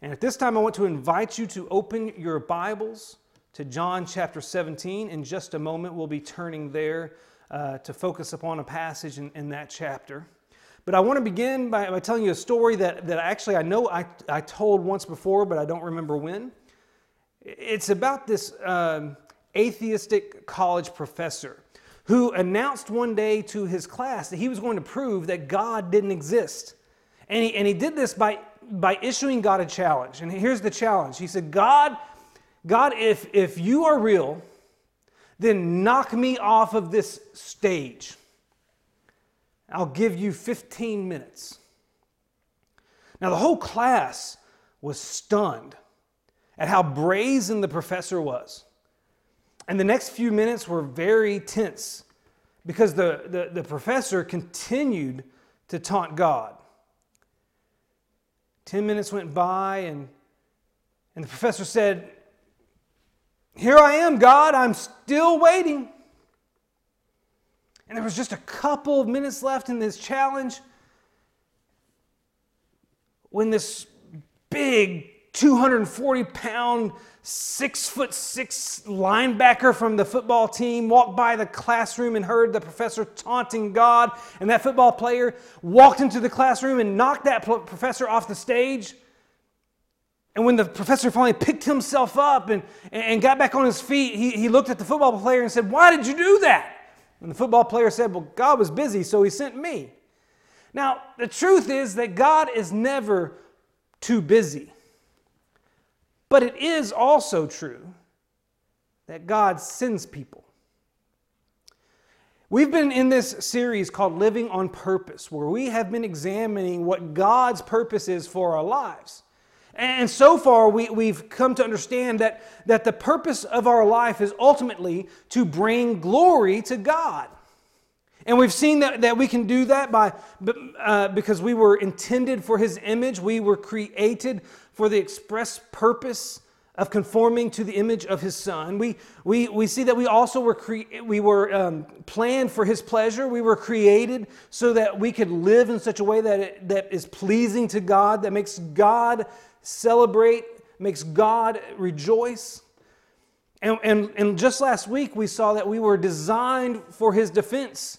And at this time, I want to invite you to open your Bibles to John chapter 17. In just a moment, we'll be turning there uh, to focus upon a passage in, in, that chapter. But I want to begin by, by, telling you a story that, that actually I know I, I told once before, but I don't remember when. It's about this um, atheistic college professor who announced one day to his class that he was going to prove that God didn't exist. And he, and he did this by, by issuing God a challenge. And here's the challenge He said, God, God, if, if you are real, then knock me off of this stage. I'll give you 15 minutes. Now, the whole class was stunned at how brazen the professor was. And the next few minutes were very tense because the, the, the professor continued to taunt God. Ten minutes went by, and, and the professor said, Here I am, God, I'm still waiting. And there was just a couple of minutes left in this challenge when this big 240 pound, six foot six linebacker from the football team walked by the classroom and heard the professor taunting God. And that football player walked into the classroom and knocked that professor off the stage. And when the professor finally picked himself up and, and got back on his feet, he, he looked at the football player and said, Why did you do that? And the football player said, Well, God was busy, so he sent me. Now, the truth is that God is never too busy. But it is also true that God sends people. We've been in this series called Living on Purpose, where we have been examining what God's purpose is for our lives. And so far, we, have come to understand that, that the purpose of our life is ultimately to bring glory to God. And we've seen that, that we can do that by, uh, because we were intended for His image. We were created for the express purpose of conforming to the image of his son. We, we, we see that we also were, cre- we were um, planned for his pleasure. We were created so that we could live in such a way that, it, that is pleasing to God, that makes God celebrate, makes God rejoice. And, and, and just last week, we saw that we were designed for his defense.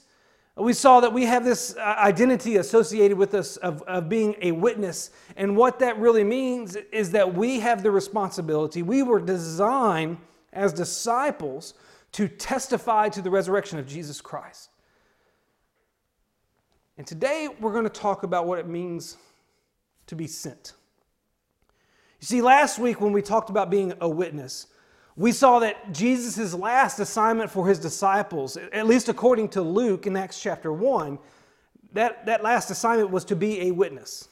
We saw that we have this uh, identity associated with us of, of being a witness. And what that really means is that we have the responsibility, we were designed as disciples to testify to the resurrection of Jesus Christ. And today we're going to talk about what it means to be sent. You see, last week when we talked about being a witness, we saw that Jesus' last assignment for his disciples, at least according to Luke in Acts chapter 1, that, that last assignment was to be a witness.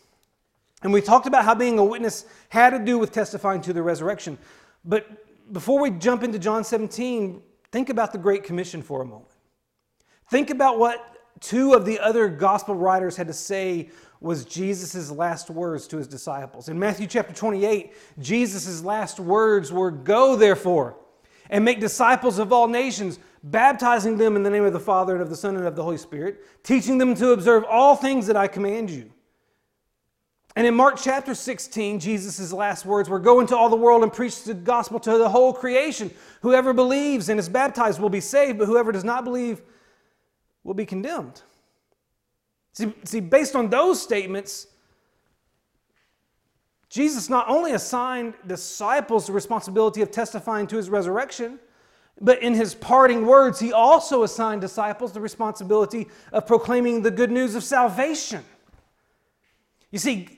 And we talked about how being a witness had to do with testifying to the resurrection. But before we jump into John 17, think about the Great Commission for a moment. Think about what two of the other gospel writers had to say was Jesus' last words to his disciples. In Matthew chapter 28, Jesus' last words were, Go therefore and make disciples of all nations, baptizing them in the name of the Father and of the Son and of the Holy Spirit, teaching them to observe all things that I command you. And in Mark chapter 16, Jesus' last words were Go into all the world and preach the gospel to the whole creation. Whoever believes and is baptized will be saved, but whoever does not believe will be condemned. See, see, based on those statements, Jesus not only assigned disciples the responsibility of testifying to his resurrection, but in his parting words, he also assigned disciples the responsibility of proclaiming the good news of salvation. You see,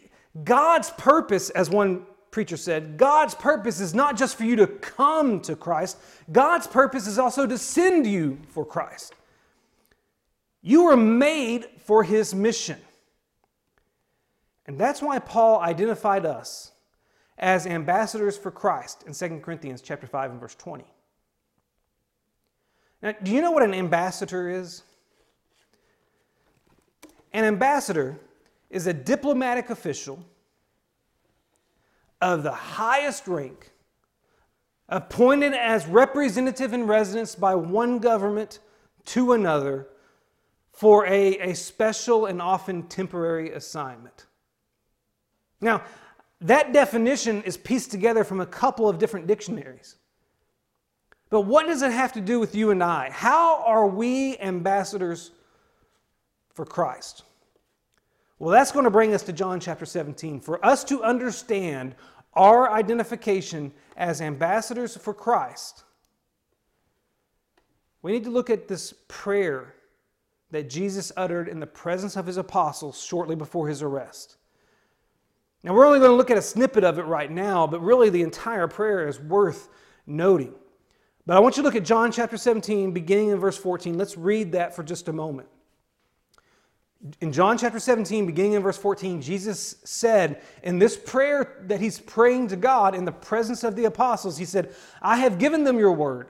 God's purpose, as one preacher said, God's purpose is not just for you to come to Christ, God's purpose is also to send you for Christ. You were made for his mission. And that's why Paul identified us as ambassadors for Christ in 2 Corinthians chapter 5 and verse 20. Now, do you know what an ambassador is? An ambassador is a diplomatic official of the highest rank, appointed as representative in residence by one government to another for a, a special and often temporary assignment. Now, that definition is pieced together from a couple of different dictionaries. But what does it have to do with you and I? How are we ambassadors for Christ? Well, that's going to bring us to John chapter 17. For us to understand our identification as ambassadors for Christ, we need to look at this prayer that Jesus uttered in the presence of his apostles shortly before his arrest. Now, we're only going to look at a snippet of it right now, but really the entire prayer is worth noting. But I want you to look at John chapter 17, beginning in verse 14. Let's read that for just a moment. In John chapter 17, beginning in verse 14, Jesus said in this prayer that he's praying to God in the presence of the apostles, he said, I have given them your word,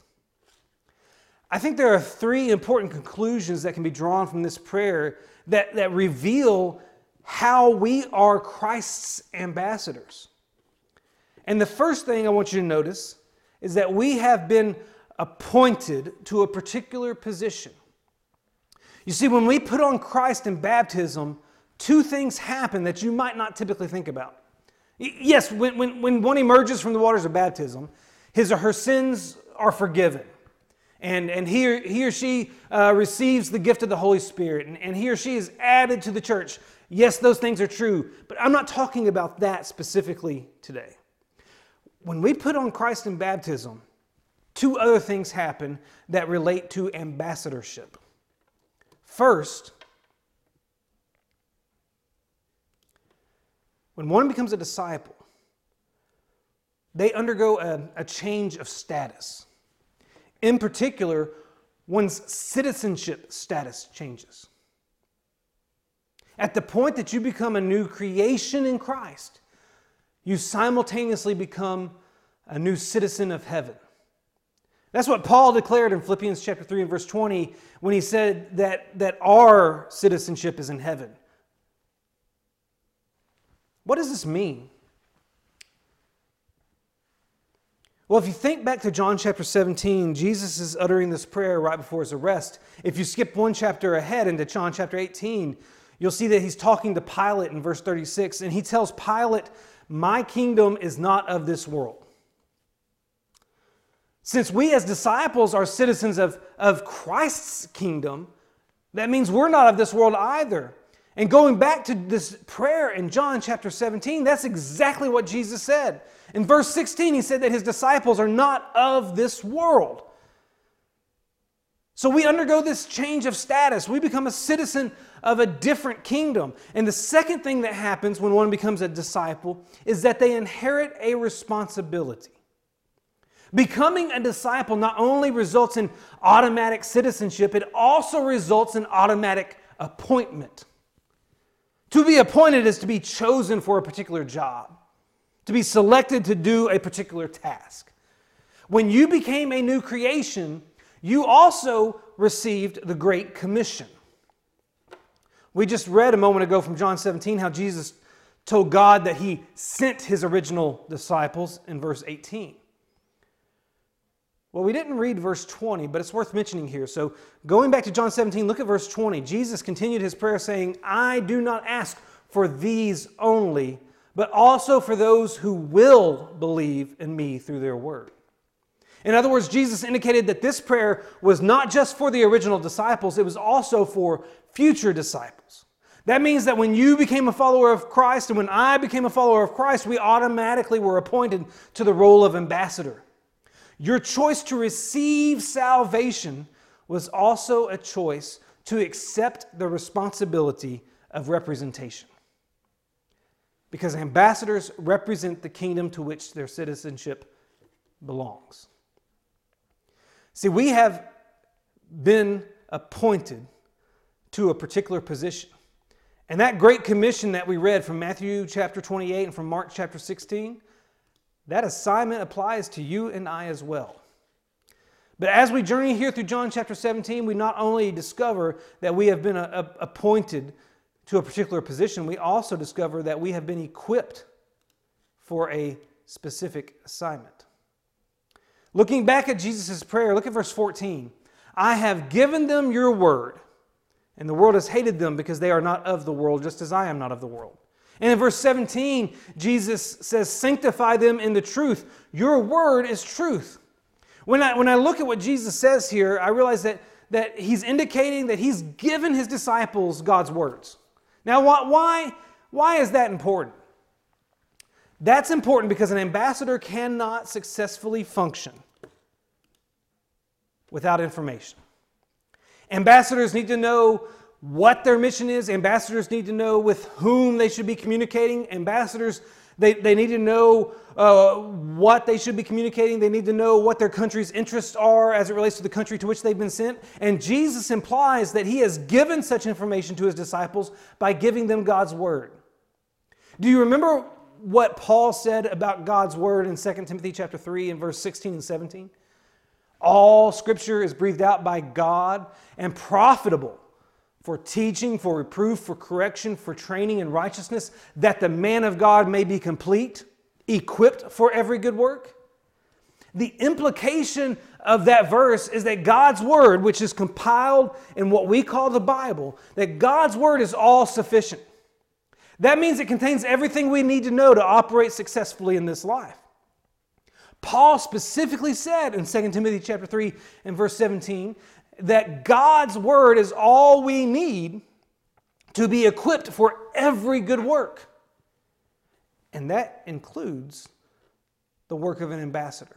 I think there are three important conclusions that can be drawn from this prayer that, that reveal how we are Christ's ambassadors. And the first thing I want you to notice is that we have been appointed to a particular position. You see, when we put on Christ in baptism, two things happen that you might not typically think about. Yes, when, when, when one emerges from the waters of baptism, his or her sins are forgiven. And, and he, or, he or she uh, receives the gift of the Holy Spirit, and, and he or she is added to the church. Yes, those things are true, but I'm not talking about that specifically today. When we put on Christ in baptism, two other things happen that relate to ambassadorship. First, when one becomes a disciple, they undergo a, a, change of status. In particular, one's citizenship status changes. At the point that you become a new creation in Christ, you simultaneously become a new citizen of heaven. That's what Paul declared in Philippians chapter 3 and verse 20 when he said that, that our citizenship is in heaven. What does this mean? Well, if you think back to John chapter 17, Jesus is uttering this prayer right before his arrest. If you skip one chapter ahead into John chapter 18, you'll see that he's talking to Pilate in verse 36, and he tells Pilate my kingdom is not of this world. Since we as disciples are citizens of, of Christ's kingdom, that means we're not of this world either. And going back to this prayer in John chapter 17, that's exactly what Jesus said. In verse 16, he said that his disciples are not of this world. So we undergo this change of status. We become a citizen of a different kingdom. And the second thing that happens when one becomes a disciple is that they inherit a responsibility. Becoming a disciple not only results in automatic citizenship, it also results in automatic appointment. To be appointed is to be chosen for a particular job, to be selected to do a particular task. When you became a new creation, you also received the Great Commission. We just read a moment ago from John 17 how Jesus told God that he sent his original disciples in verse 18. Well, we didn't read verse 20, but it's worth mentioning here. So, going back to John 17, look at verse 20. Jesus continued his prayer saying, I do not ask for these only, but also for those who will believe in me through their word. In other words, Jesus indicated that this prayer was not just for the original disciples, it was also for future disciples. That means that when you became a follower of Christ and when I became a follower of Christ, we automatically were appointed to the role of ambassador. Your choice to receive salvation was also a choice to accept the responsibility of representation. Because ambassadors represent the kingdom to which their citizenship belongs. See, we have been appointed to a particular position. And that great commission that we read from Matthew chapter 28 and from Mark chapter 16, that assignment applies to you and I as well. But as we journey here through John chapter 17, we not only discover that we have been a, a, appointed to a particular position, we also discover that we have been equipped for a specific assignment. Looking back at Jesus' prayer, look at verse 14. I have given them your word, and the world has hated them because they are not of the world, just as I am not of the world. And in verse 17, Jesus says, Sanctify them in the truth. Your word is truth. When I, when I look at what Jesus says here, I realize that, that he's indicating that he's given his disciples God's words. Now, why, why is that important? That's important because an ambassador cannot successfully function without information. Ambassadors need to know what their mission is. Ambassadors need to know with whom they should be communicating. Ambassadors, they, they need to know uh, what they should be communicating. They need to know what their country's interests are as it relates to the country to which they've been sent. And Jesus implies that he has given such information to his disciples by giving them God's word. Do you remember what Paul said about God's word in 2 Timothy chapter 3 and verse 16 and 17? All scripture is breathed out by God and profitable for teaching, for reproof, for correction, for training in righteousness, that the man of God may be complete, equipped for every good work. The implication of that verse is that God's word, which is compiled in what we call the Bible, that God's word is all sufficient. That means it contains everything we need to know to operate successfully in this life. Paul specifically said in 2 Timothy chapter 3 and verse 17 that God's word is all we need to be equipped for every good work. And that includes the work of an ambassador.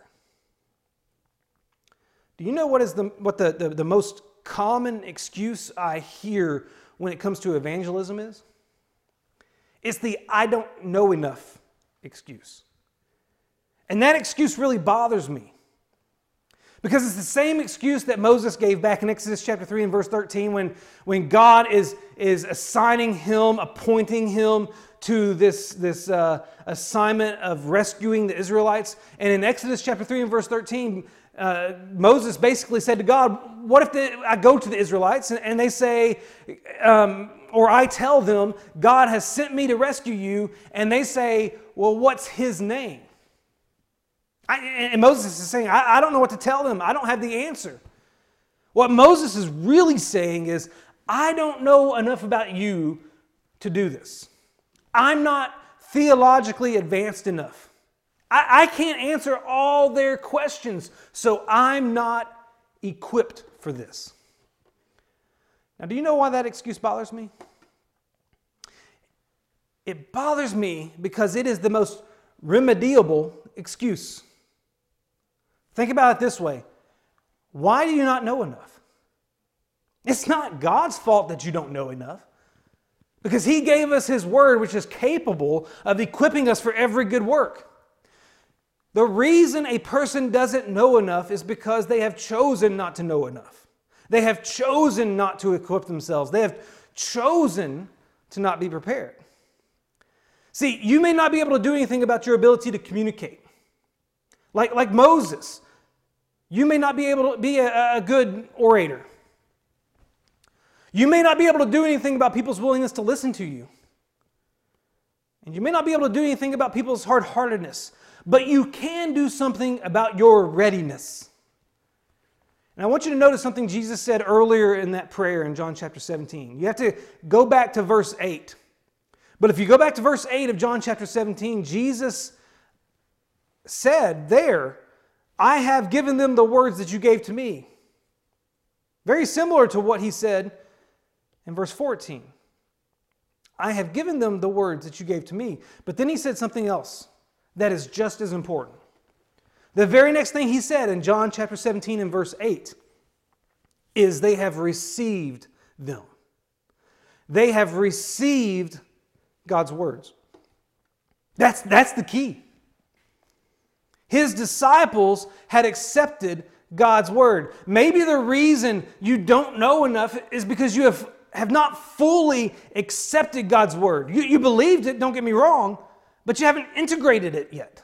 Do you know what is the, what the, the, the most common excuse I hear when it comes to evangelism is? It's the I don't know enough excuse. And that excuse really bothers me. Because it's the same excuse that Moses gave back in Exodus chapter 3 and verse 13 when, when God is, is assigning him, appointing him to this, this uh, assignment of rescuing the Israelites. And in Exodus chapter 3 and verse 13, uh, Moses basically said to God, What if the, I go to the Israelites and, and they say, um, or I tell them, God has sent me to rescue you, and they say, Well, what's his name? I, and Moses is saying, I, I don't know what to tell them. I don't have the answer. What Moses is really saying is, I don't know enough about you to do this. I'm not theologically advanced enough. I, I can't answer all their questions, so I'm not equipped for this. Now, do you know why that excuse bothers me? It bothers me because it is the most remediable excuse. Think about it this way why do you not know enough? It's not God's fault that you don't know enough. Because He gave us His Word, which is capable of equipping us for every good work. The reason a person doesn't know enough is because they have chosen not to know enough. They have chosen not to equip themselves. They have chosen to not be prepared. See, you may not be able to do anything about your ability to communicate. Like, like Moses, you may not be able to be a, a good orator. You may not be able to do anything about people's willingness to listen to you. And you may not be able to do anything about people's hard heartedness, but you can do something about your readiness. And I want you to notice something Jesus said earlier in that prayer in John chapter 17. You have to go back to verse 8. But if you go back to verse 8 of John chapter 17, Jesus said there I have given them the words that you gave to me. Very similar to what he said in verse 14. I have given them the words that you gave to me. But then he said something else that is just as important. The very next thing he said in John chapter 17 and verse 8 is they have received them. They have received God's words. That's, that's the key. His disciples had accepted God's word. Maybe the reason you don't know enough is because you have have not fully accepted God's word. You, you believed it, don't get me wrong, but you haven't integrated it yet.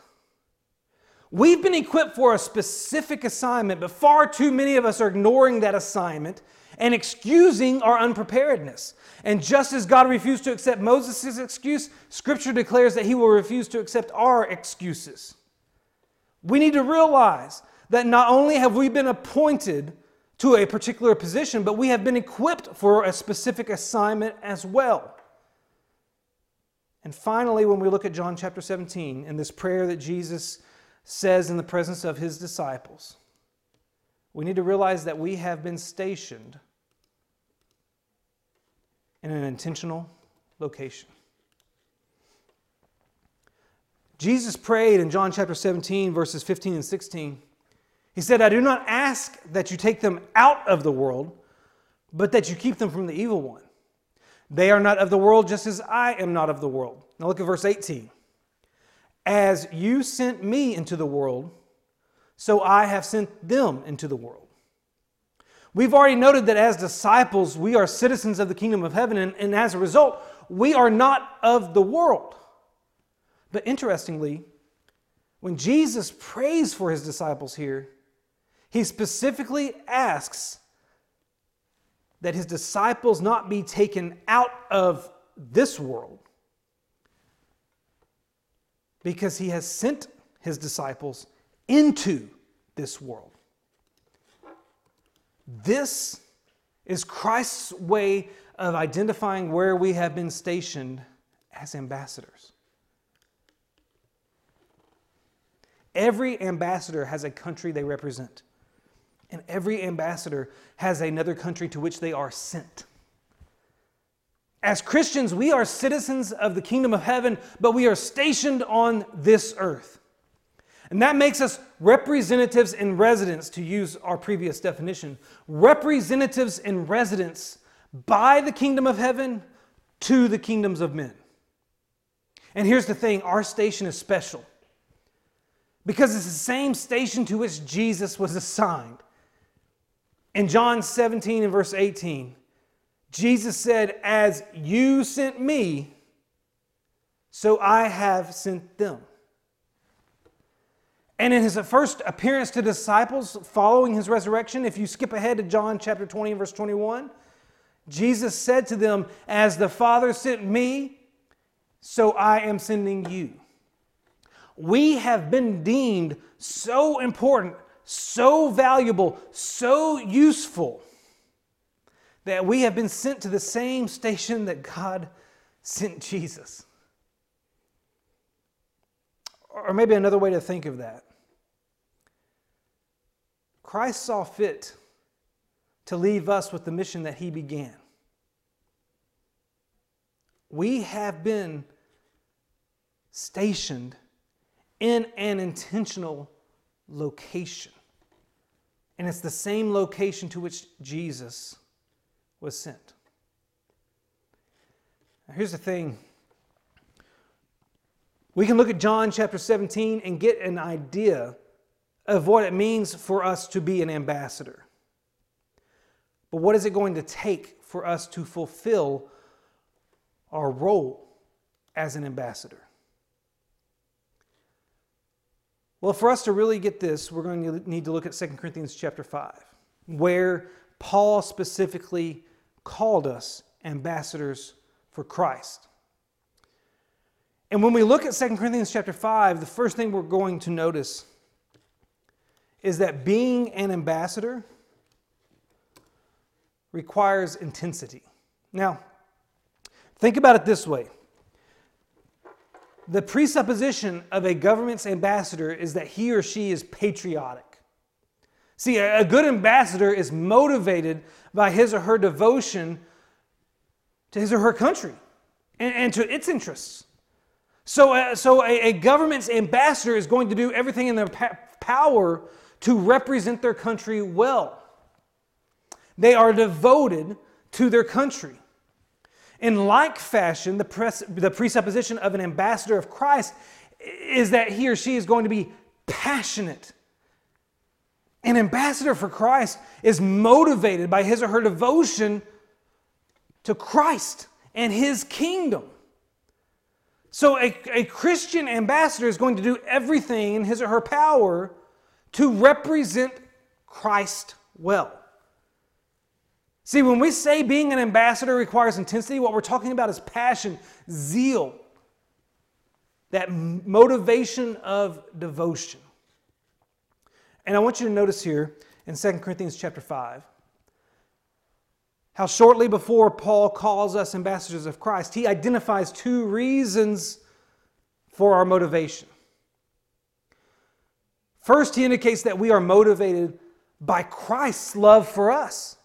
We've been equipped for a specific assignment, but far too many of us are ignoring that assignment and excusing our unpreparedness. And just as God refused to accept Moses' excuse, Scripture declares that he will refuse to accept our excuses. We need to realize that not only have we been appointed to a particular position, but we have been equipped for a specific assignment as well. And finally, when we look at John chapter 17 and this prayer that Jesus says in the presence of his disciples, we need to realize that we have been stationed in an intentional location. Jesus prayed in John chapter 17, verses 15 and 16. He said, I do not ask that you take them out of the world, but that you keep them from the evil one. They are not of the world, just as I am not of the world. Now look at verse 18. As you sent me into the world, so I have sent them into the world. We've already noted that as disciples, we are citizens of the kingdom of heaven, and, and as a result, we are not of the world. But interestingly, when Jesus prays for his disciples here, he specifically asks that his disciples not be taken out of this world because he has sent his disciples into this world. This is Christ's way of identifying where we have been stationed as ambassadors. Every ambassador has a country they represent, and every ambassador has another country to which they are sent. As Christians, we are citizens of the kingdom of heaven, but we are stationed on this earth. And that makes us representatives and residents, to use our previous definition. Representatives and residents by the kingdom of heaven to the kingdoms of men. And here's the thing our station is special because it's the same station to which Jesus was assigned. In John 17 and verse 18, Jesus said, As you sent me, so I have sent them. And in his first appearance to disciples following his resurrection, if you skip ahead to John chapter 20 and verse 21, Jesus said to them, As the Father sent me, so I am sending you. We have been deemed so important, so valuable, so useful that we have been sent to the same station that God sent Jesus. Or maybe another way to think of that Christ saw fit to leave us with the mission that he began. We have been stationed in an intentional location. And it's the same location to which Jesus was sent. Now, here's the thing we can look at John chapter 17 and get an idea of what it means for us to be an ambassador. But what is it going to take for us to fulfill our role as an ambassador? Well, for us to really get this, we're going to need to look at 2 Corinthians chapter 5, where Paul specifically called us ambassadors for Christ. And when we look at 2 Corinthians chapter 5, the first thing we're going to notice is that being an ambassador requires intensity. Now, think about it this way the presupposition of a government's ambassador is that he or she is patriotic. See, a good ambassador is motivated by his or her devotion to his or her country and, and to its interests. So, uh, so a, a, government's ambassador is going to do everything in their pa- power to represent their country well. They are devoted to their country. In like fashion, the, pres- the presupposition of an ambassador of Christ is that he or she is going to be passionate. An ambassador for Christ is motivated by his or her devotion to Christ and his kingdom. So, a, a Christian ambassador is going to do everything in his or her power to represent Christ well. See, when we say being an ambassador requires intensity, what we're talking about is passion, zeal, that motivation of devotion. And I want you to notice here in 2 Corinthians chapter 5 how shortly before Paul calls us ambassadors of Christ, he identifies two reasons for our motivation. First, he indicates that we are motivated by Christ's love for us.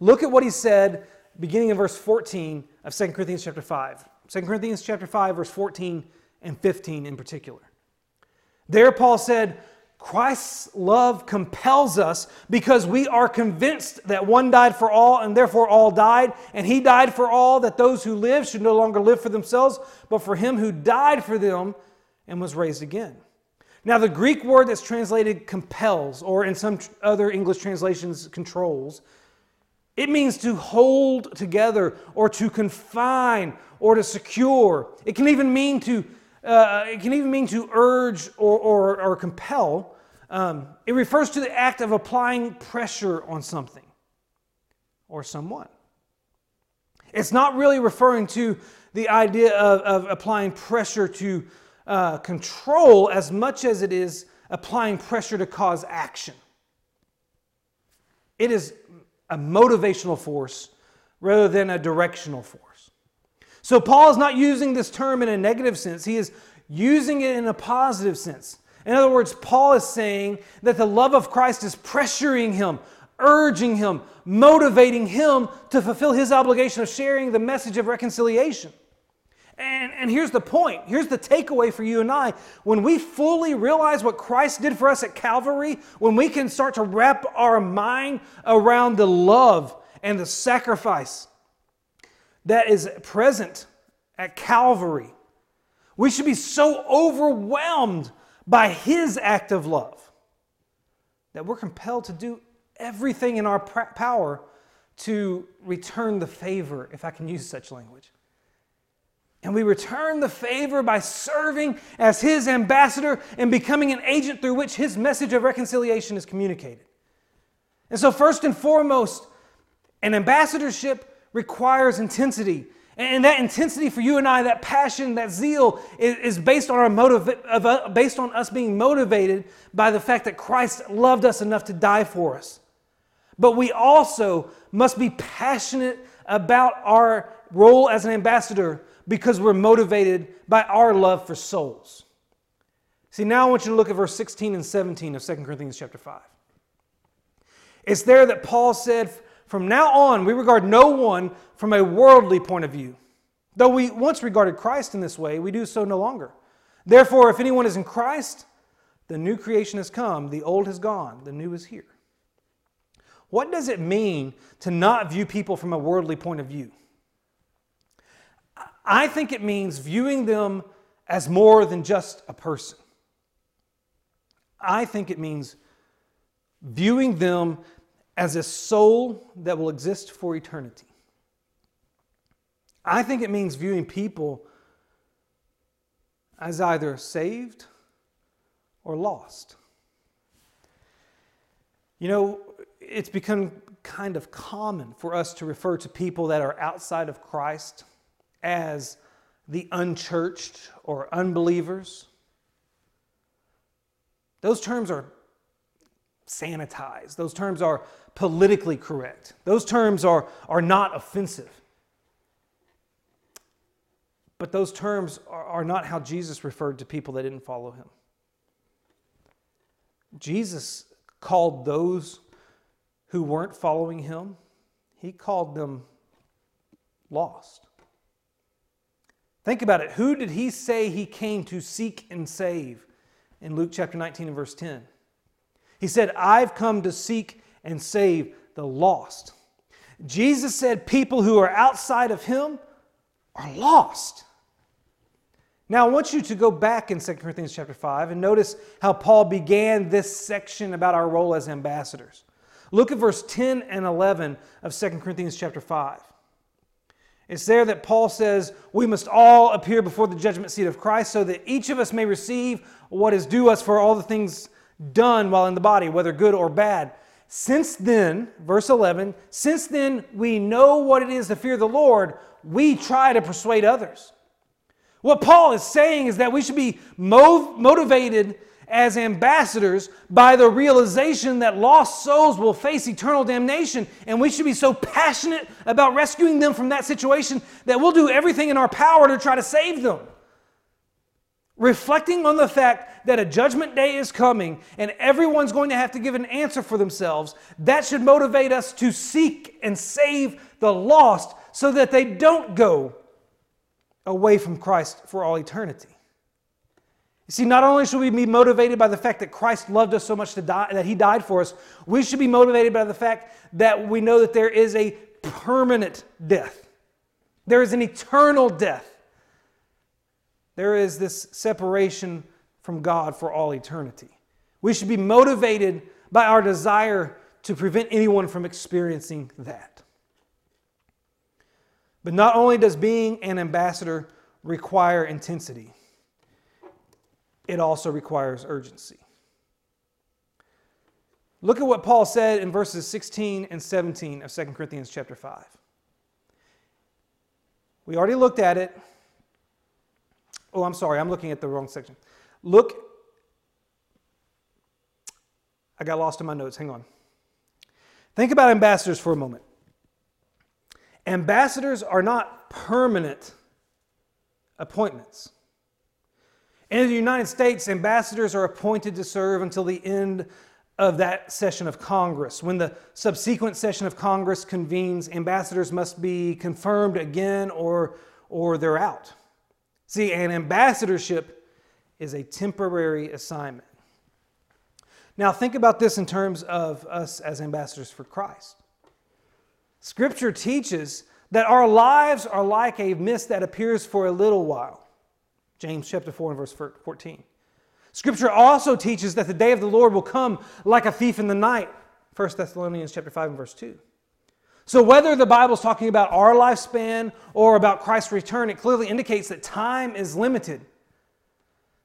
Look at what he said beginning in verse 14 of 2 Corinthians chapter 5. 2 Corinthians chapter 5 verse 14 and 15 in particular. There Paul said, Christ's love compels us because we are convinced that one died for all and therefore all died, and he died for all that those who live should no longer live for themselves, but for him who died for them and was raised again. Now, the Greek word that's translated compels, or in some other English translations, controls, it means to hold together or to confine or to secure. It can even mean to uh, it can even mean to urge or, or, or compel. Um, it refers to the act of applying pressure on something or someone. It's not really referring to the idea of, of applying pressure to uh, control as much as it is applying pressure to cause action. It is a motivational force rather than a directional force. So Paul is not using this term in a negative sense, he is using it in a positive sense. In other words, Paul is saying that the love of Christ is pressuring him, urging him, motivating him to fulfill his obligation of sharing the message of reconciliation. And, and here's the point. Here's the takeaway for you and I. When we fully realize what Christ did for us at Calvary, when we can start to wrap our mind around the love and the sacrifice that is present at Calvary, we should be so overwhelmed by His act of love that we're compelled to do everything in our power to return the favor, if I can use such language. And we return the favor by serving as his ambassador and becoming an agent through which his message of reconciliation is communicated. And so, first and foremost, an ambassadorship requires intensity. And that intensity for you and I, that passion, that zeal, is based on, our motive, uh, based on us being motivated by the fact that Christ loved us enough to die for us. But we also must be passionate about our role as an ambassador because we're motivated by our love for souls. See, now I want you to look at verse 16 and 17 of 2 Corinthians chapter 5. It's there that Paul said, From now on, we regard no one from a worldly point of view. Though we once regarded Christ in this way, we do so no longer. Therefore, if anyone is in Christ, the new creation has come, the old has gone, the new is here. What does it mean to not view people from a worldly point of view? I think it means viewing them as more than just a person. I think it means viewing them as a soul that will exist for eternity. I think it means viewing people as either saved or lost. You know, it's become kind of common for us to refer to people that are outside of Christ as the unchurched or unbelievers. Those terms are sanitized. Those terms are politically correct. Those terms are, are not offensive. But those terms are, are not how Jesus referred to people that didn't follow him. Jesus called those who weren't following him, he called them lost. Think about it. Who did he say he came to seek and save in Luke chapter 19 and verse 10? He said, I've come to seek and save the lost. Jesus said people who are outside of him are lost. Now, I want you to go back in 2 Corinthians chapter 5 and notice how Paul began this section about our role as ambassadors. Look at verse 10 and 11 of 2 Corinthians chapter 5. It's there that Paul says we must all appear before the judgment seat of Christ so that each of us may receive what is due us for all the things done while in the body, whether good or bad. Since then, verse 11, since then we know what it is to fear the Lord, we try to persuade others. What Paul is saying is that we should be motivated as ambassadors by the realization that lost souls will face eternal damnation. And we should be so passionate about rescuing them from that situation that we'll do everything in our power to try to save them. Reflecting on the fact that a judgment day is coming and everyone's going to have to give an answer for themselves, that should motivate us to seek and save the lost so that they don't go away from Christ for all eternity. You see, not only should we be motivated by the fact that Christ loved us so much to die, that He died for us, we should be motivated by the fact that we know that there is a permanent death. There is an eternal death. There is this separation from God for all eternity. We should be motivated by our desire to prevent anyone from experiencing that. But not only does being an ambassador require intensity, it also requires urgency. Look at what Paul said in verses 16 and 17 of 2 Corinthians chapter 5. We already looked at it. Oh, I'm sorry, I'm looking at the wrong section. Look, I got lost in my notes. Hang on. Think about ambassadors for a moment. Ambassadors are not permanent appointments. In the United States, ambassadors are appointed to serve until the end of that session of Congress. When the subsequent session of Congress convenes, ambassadors must be confirmed again or, or they're out. See, an ambassadorship is a temporary assignment. Now, think about this in terms of us as ambassadors for Christ. Scripture teaches that our lives are like a mist that appears for a little while James chapter 4 and verse 14. Scripture also teaches that the day of the Lord will come like a thief in the night. 1 Thessalonians chapter 5 and verse 2. So whether the Bible is talking about our lifespan or about Christ's return, it clearly indicates that time is limited.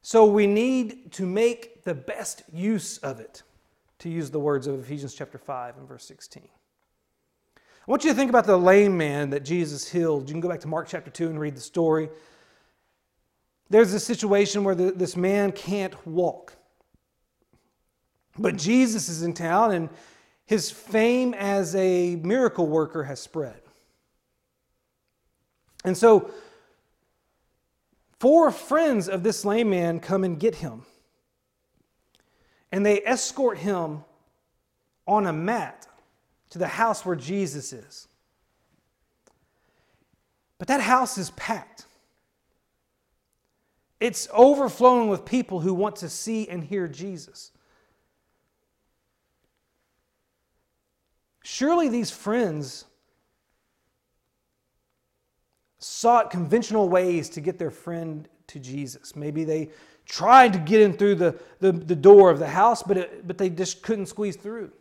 So we need to make the best use of it, to use the words of Ephesians chapter 5 and verse 16. I want you to think about the lame man that Jesus healed. You can go back to Mark chapter 2 and read the story. There's a situation where the, this man can't walk. But Jesus is in town and his fame as a miracle worker has spread. And so, four friends of this lame man come and get him. And they escort him on a mat to the house where Jesus is. But that house is packed. It's overflowing with people who want to see and hear Jesus. Surely these friends sought conventional ways to get their friend to Jesus. Maybe they tried to get in through the, the, the door of the house, but, it, but they just couldn't squeeze through.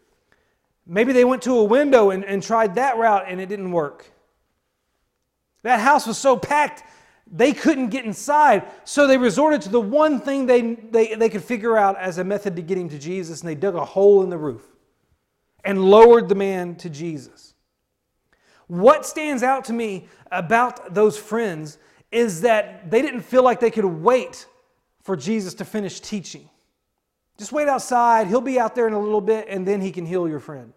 Maybe they went to a window and, and tried that route and it didn't work. That house was so packed they couldn't get inside, so they resorted to the one thing they, they, they could figure out as a method to get him to Jesus, and they dug a hole in the roof and lowered the man to Jesus. What stands out to me about those friends is that they didn't feel like they could wait for Jesus to finish teaching. Just wait outside, he'll be out there in a little bit, and then he can heal your friend.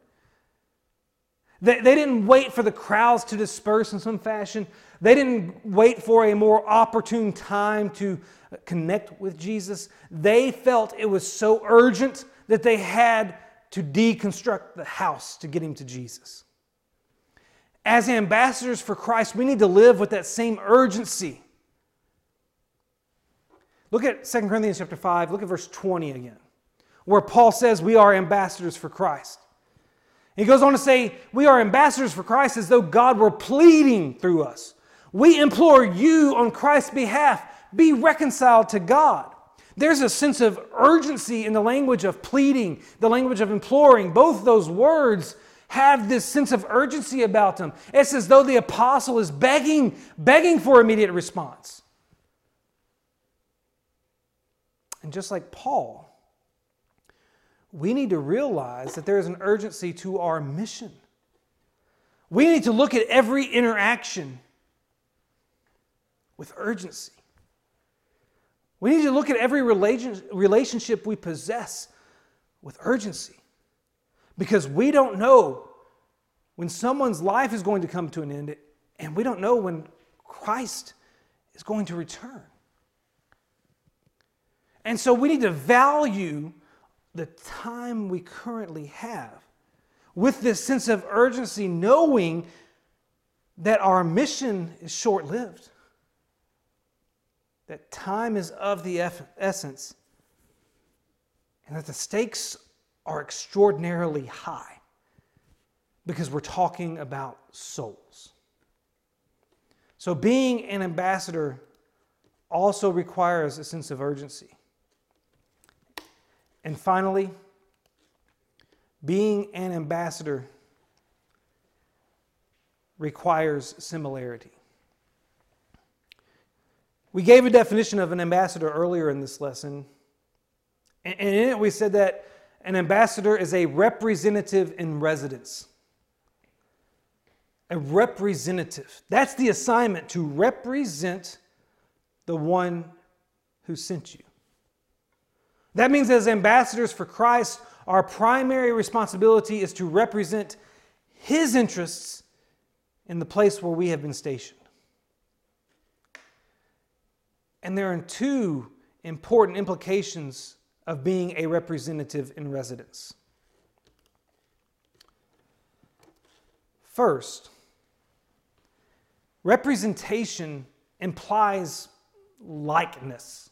They, they didn't wait for the crowds to disperse in some fashion. They didn't wait for a more opportune time to connect with Jesus. They felt it was so urgent that they had to deconstruct the house to get him to Jesus. As ambassadors for Christ, we need to live with that same urgency. Look at 2 Corinthians chapter 5, look at verse 20 again, where Paul says we are ambassadors for Christ. He goes on to say, We are ambassadors for Christ as though God were pleading through us. We implore you on Christ's behalf, be reconciled to God. There's a sense of urgency in the language of pleading, the language of imploring. Both those words have this sense of urgency about them. It's as though the apostle is begging, begging for immediate response. And just like Paul, we need to realize that there is an urgency to our mission. We need to look at every interaction with urgency. We need to look at every relationship we possess with urgency because we don't know when someone's life is going to come to an end and we don't know when Christ is going to return. And so we need to value the time we currently have with this sense of urgency, knowing that our mission is short lived, that time is of the essence, and that the stakes are extraordinarily high because we're talking about souls. So, being an ambassador also requires a sense of urgency. And finally, being an ambassador requires similarity. We gave a definition of an ambassador earlier in this lesson. And in it, we said that an ambassador is a representative in residence. A representative. That's the assignment to represent the one who sent you. That means, as ambassadors for Christ, our primary responsibility is to represent His interests in the place where we have been stationed. And there are two important implications of being a representative in residence. First, representation implies likeness.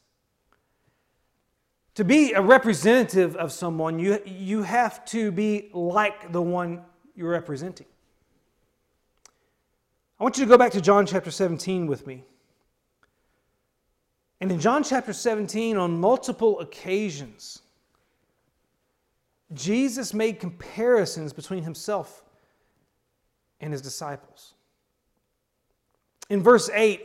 To be a representative of someone, you, you have to be like the one you're representing. I want you to go back to John chapter 17 with me. And in John chapter 17, on multiple occasions, Jesus made comparisons between himself and his disciples. In verse 8,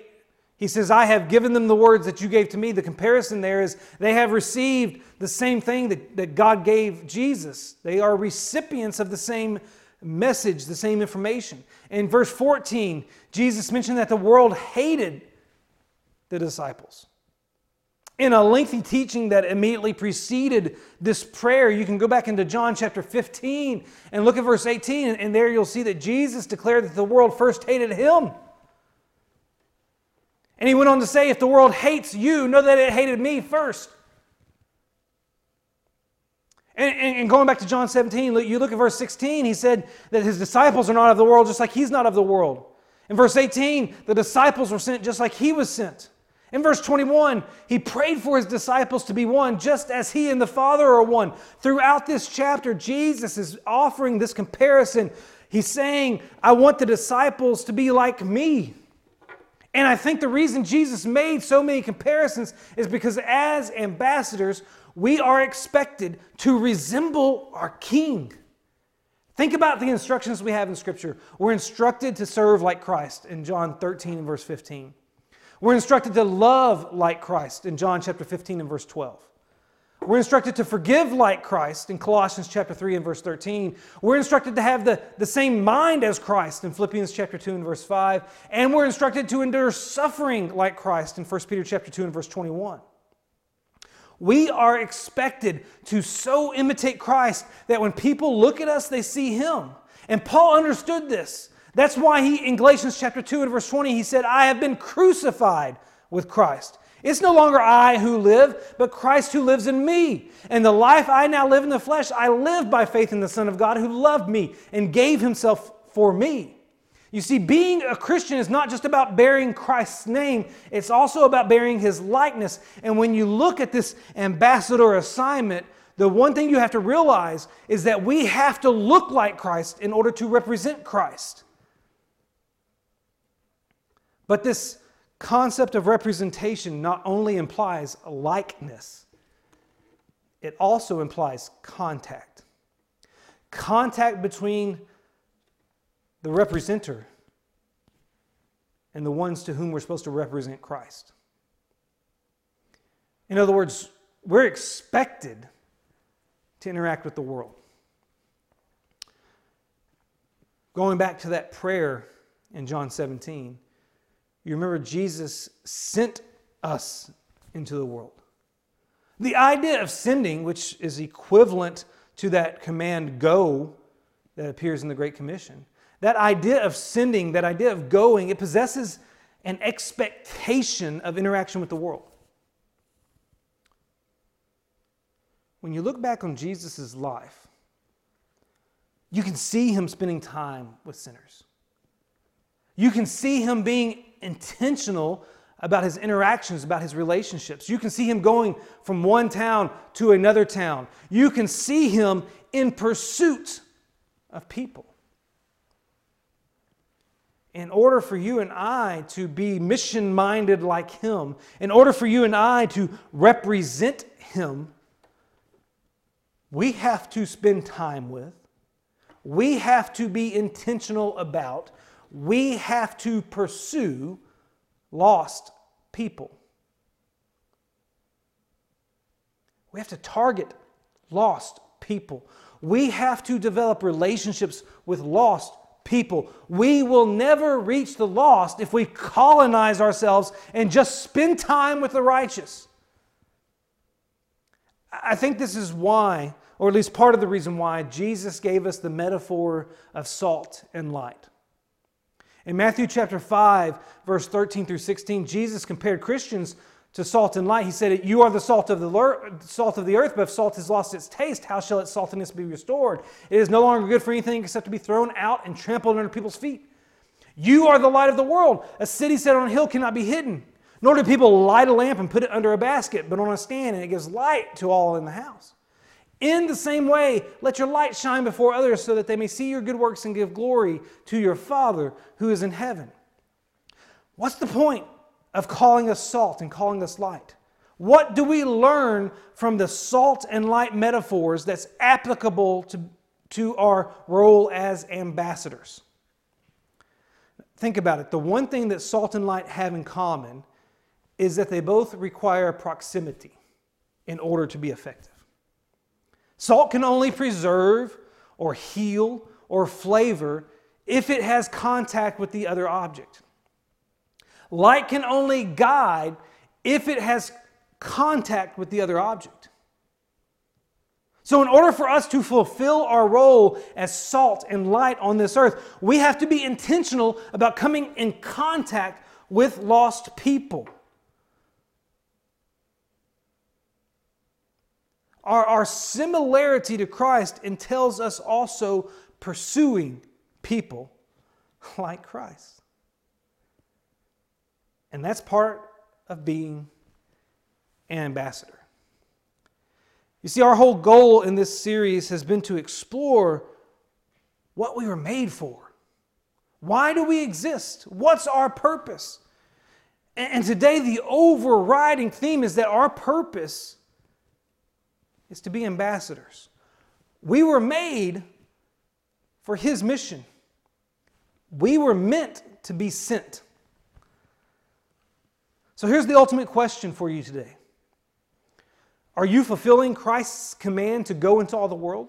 he says, I have given them the words that you gave to me. The comparison there is they have received the same thing that, that God gave Jesus. They are recipients of the same message, the same information. In verse 14, Jesus mentioned that the world hated the disciples. In a lengthy teaching that immediately preceded this prayer, you can go back into John chapter 15 and look at verse 18, and there you'll see that Jesus declared that the world first hated him. And he went on to say, If the world hates you, know that it hated me first. And, and, going back to John 17, you look at verse 16, he said that his disciples are not of the world, just like he's not of the world. In verse 18, the disciples were sent just like he was sent. In verse 21, he prayed for his disciples to be one, just as he and the Father are one. Throughout this chapter, Jesus is offering this comparison. He's saying, I want the disciples to be like me. And I think the reason Jesus made so many comparisons is because as ambassadors, we are expected to resemble our king. Think about the instructions we have in Scripture. We're instructed to serve like Christ in John 13 and verse 15. We're instructed to love like Christ in John chapter 15 and verse 12. We're instructed to forgive like Christ in Colossians chapter 3 and verse 13. We're instructed to have the, the same mind as Christ in Philippians chapter 2 and verse 5. And we're instructed to endure suffering like Christ in 1 Peter chapter 2 and verse 21. We are expected to so imitate Christ that when people look at us, they see Him. And Paul understood this. That's why he, in Galatians chapter 2 and verse 20, he said, I have been crucified with Christ. It's no longer I who live, but Christ who lives in me. And the life I now live in the flesh, I live by faith in the Son of God who loved me and gave himself for me. You see, being a Christian is not just about bearing Christ's name, it's also about bearing his likeness. And when you look at this ambassador assignment, the one thing you have to realize is that we have to look like Christ in order to represent Christ. But this concept of representation not only implies likeness, it also implies contact. Contact between the representer and the ones to whom we're supposed to represent Christ. In other words, we're expected to interact with the world. Going back to that prayer in John 17, you remember Jesus sent us into the world. The idea of sending, which is equivalent to that command go that appears in the Great Commission, that idea of sending, that idea of going, it possesses an expectation of interaction with the world. When you look back on Jesus' life, you can see him spending time with sinners. You can see him being intentional about his interactions, about his relationships. You can see him going from one town to another town. You can see him in pursuit of people. In order for you and I to be mission minded like him, in order for you and I to represent him, we have to spend time with, we have to be intentional about, we have to pursue lost people. We have to target lost people. We have to develop relationships with lost people. We will never reach the lost if we colonize ourselves and just spend time with the righteous. I think this is why, or at least part of the reason why, Jesus gave us the metaphor of salt and light. In Matthew chapter 5, verse 13 through 16, Jesus compared Christians to salt and light. He said, You are the salt of the, salt of the earth, but if salt has lost its taste, how shall its saltiness be restored? It is no longer good for anything except to be thrown out and trampled under people's feet. You are the light of the world. A city set on a hill cannot be hidden. Nor do people light a lamp and put it under a basket, but on a stand, and it gives light to all in the house. In the same way, let your light shine before others so that they may see your good works and give glory to your Father who is in heaven. What's the point of calling us salt and calling us light? What do we learn from the salt and light metaphors that's applicable to, to our role as ambassadors? Think about it. The one thing that salt and light have in common is that they both require proximity in order to be effective. Salt can only preserve or heal or flavor if it has contact with the other object. Light can only guide if it has contact with the other object. So, in order for us to fulfill our role as salt and light on this earth, we have to be intentional about coming in contact with lost people. Our, our similarity to Christ entails us also pursuing people like Christ. And that's part of being an ambassador. You see, our whole goal in this series has been to explore what we were made for. Why do we exist? What's our purpose? And today, the overriding theme is that our purpose is to be ambassadors. We were made for His mission, we were meant to be sent. So here's the ultimate question for you today Are you fulfilling Christ's command to go into all the world?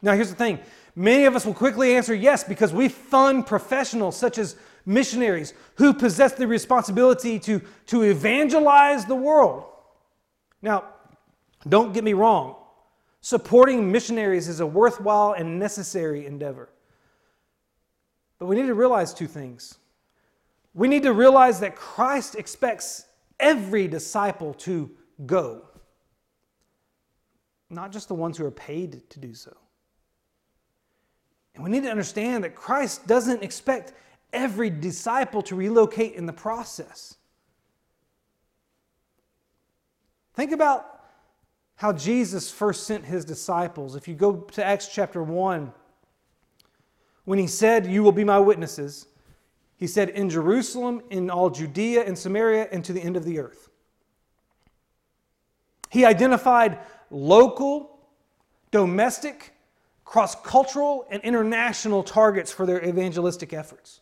Now, here's the thing many of us will quickly answer yes because we fund professionals such as missionaries who possess the responsibility to, to evangelize the world. Now, don't get me wrong, supporting missionaries is a worthwhile and necessary endeavor. But we need to realize two things. We need to realize that Christ expects every disciple to go, not just the ones who are paid to do so. And we need to understand that Christ doesn't expect every disciple to relocate in the process. Think about how Jesus first sent his disciples. If you go to Acts chapter 1, when he said, You will be my witnesses, he said, In Jerusalem, in all Judea and Samaria, and to the end of the earth. He identified local, domestic, cross cultural and international targets for their evangelistic efforts.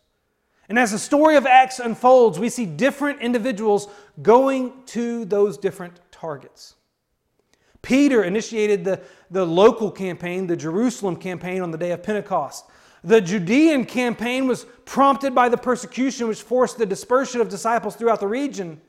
And as the story of Acts unfolds, we see different individuals going to those different targets. Peter initiated the, the local campaign, the Jerusalem campaign, on the day of Pentecost. The Judean campaign was prompted by the persecution which forced the dispersion of disciples throughout the region.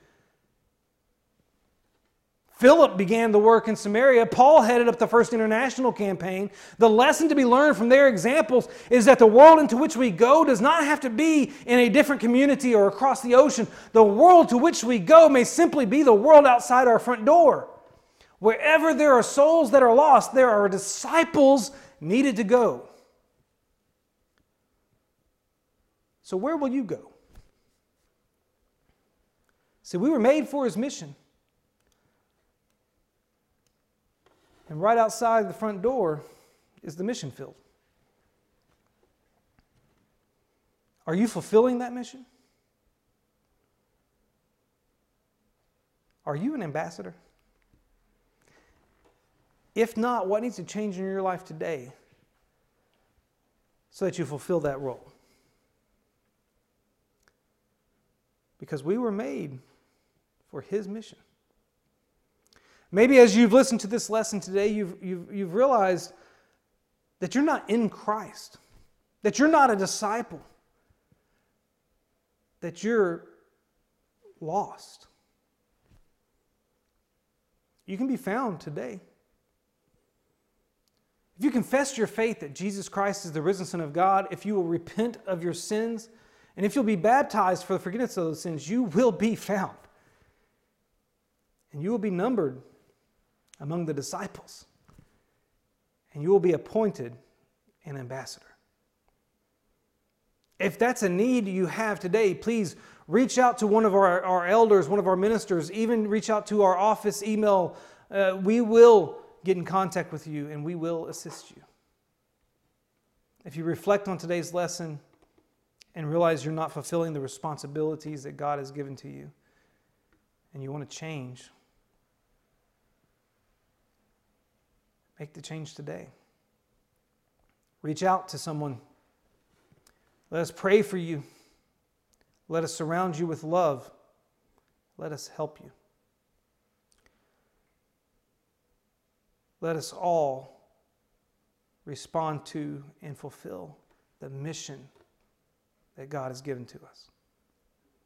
Philip began the work in Samaria. Paul headed up the first international campaign. The lesson to be learned from their examples is that the world into which we go does not have to be in a different community or across the ocean. The world to which we go may simply be the world outside our front door. Wherever there are souls that are lost, there are disciples needed to go. So, where will you go? See, we were made for his mission. And right outside the front door is the mission field. Are you fulfilling that mission? Are you an ambassador? If not, what needs to change in your life today so that you fulfill that role? Because we were made for His mission. Maybe as you've listened to this lesson today, you've, you've, you've realized that you're not in Christ, that you're not a disciple, that you're lost. You can be found today. If you confess your faith that Jesus Christ is the risen Son of God, if you will repent of your sins, and if you'll be baptized for the forgiveness of those sins, you will be found. And you will be numbered among the disciples, and you will be appointed an ambassador. If that's a need you have today, please reach out to one of our, our elders, one of our ministers, even reach out to our office email. Uh, we will get in contact with you and we will assist you. If you reflect on today's lesson and realize you're not fulfilling the responsibilities that God has given to you, and you want to change, Make the change today. Reach out to someone. Let us pray for you. Let us surround you with love. Let us help you. Let us all respond to and fulfill the mission that God has given to us.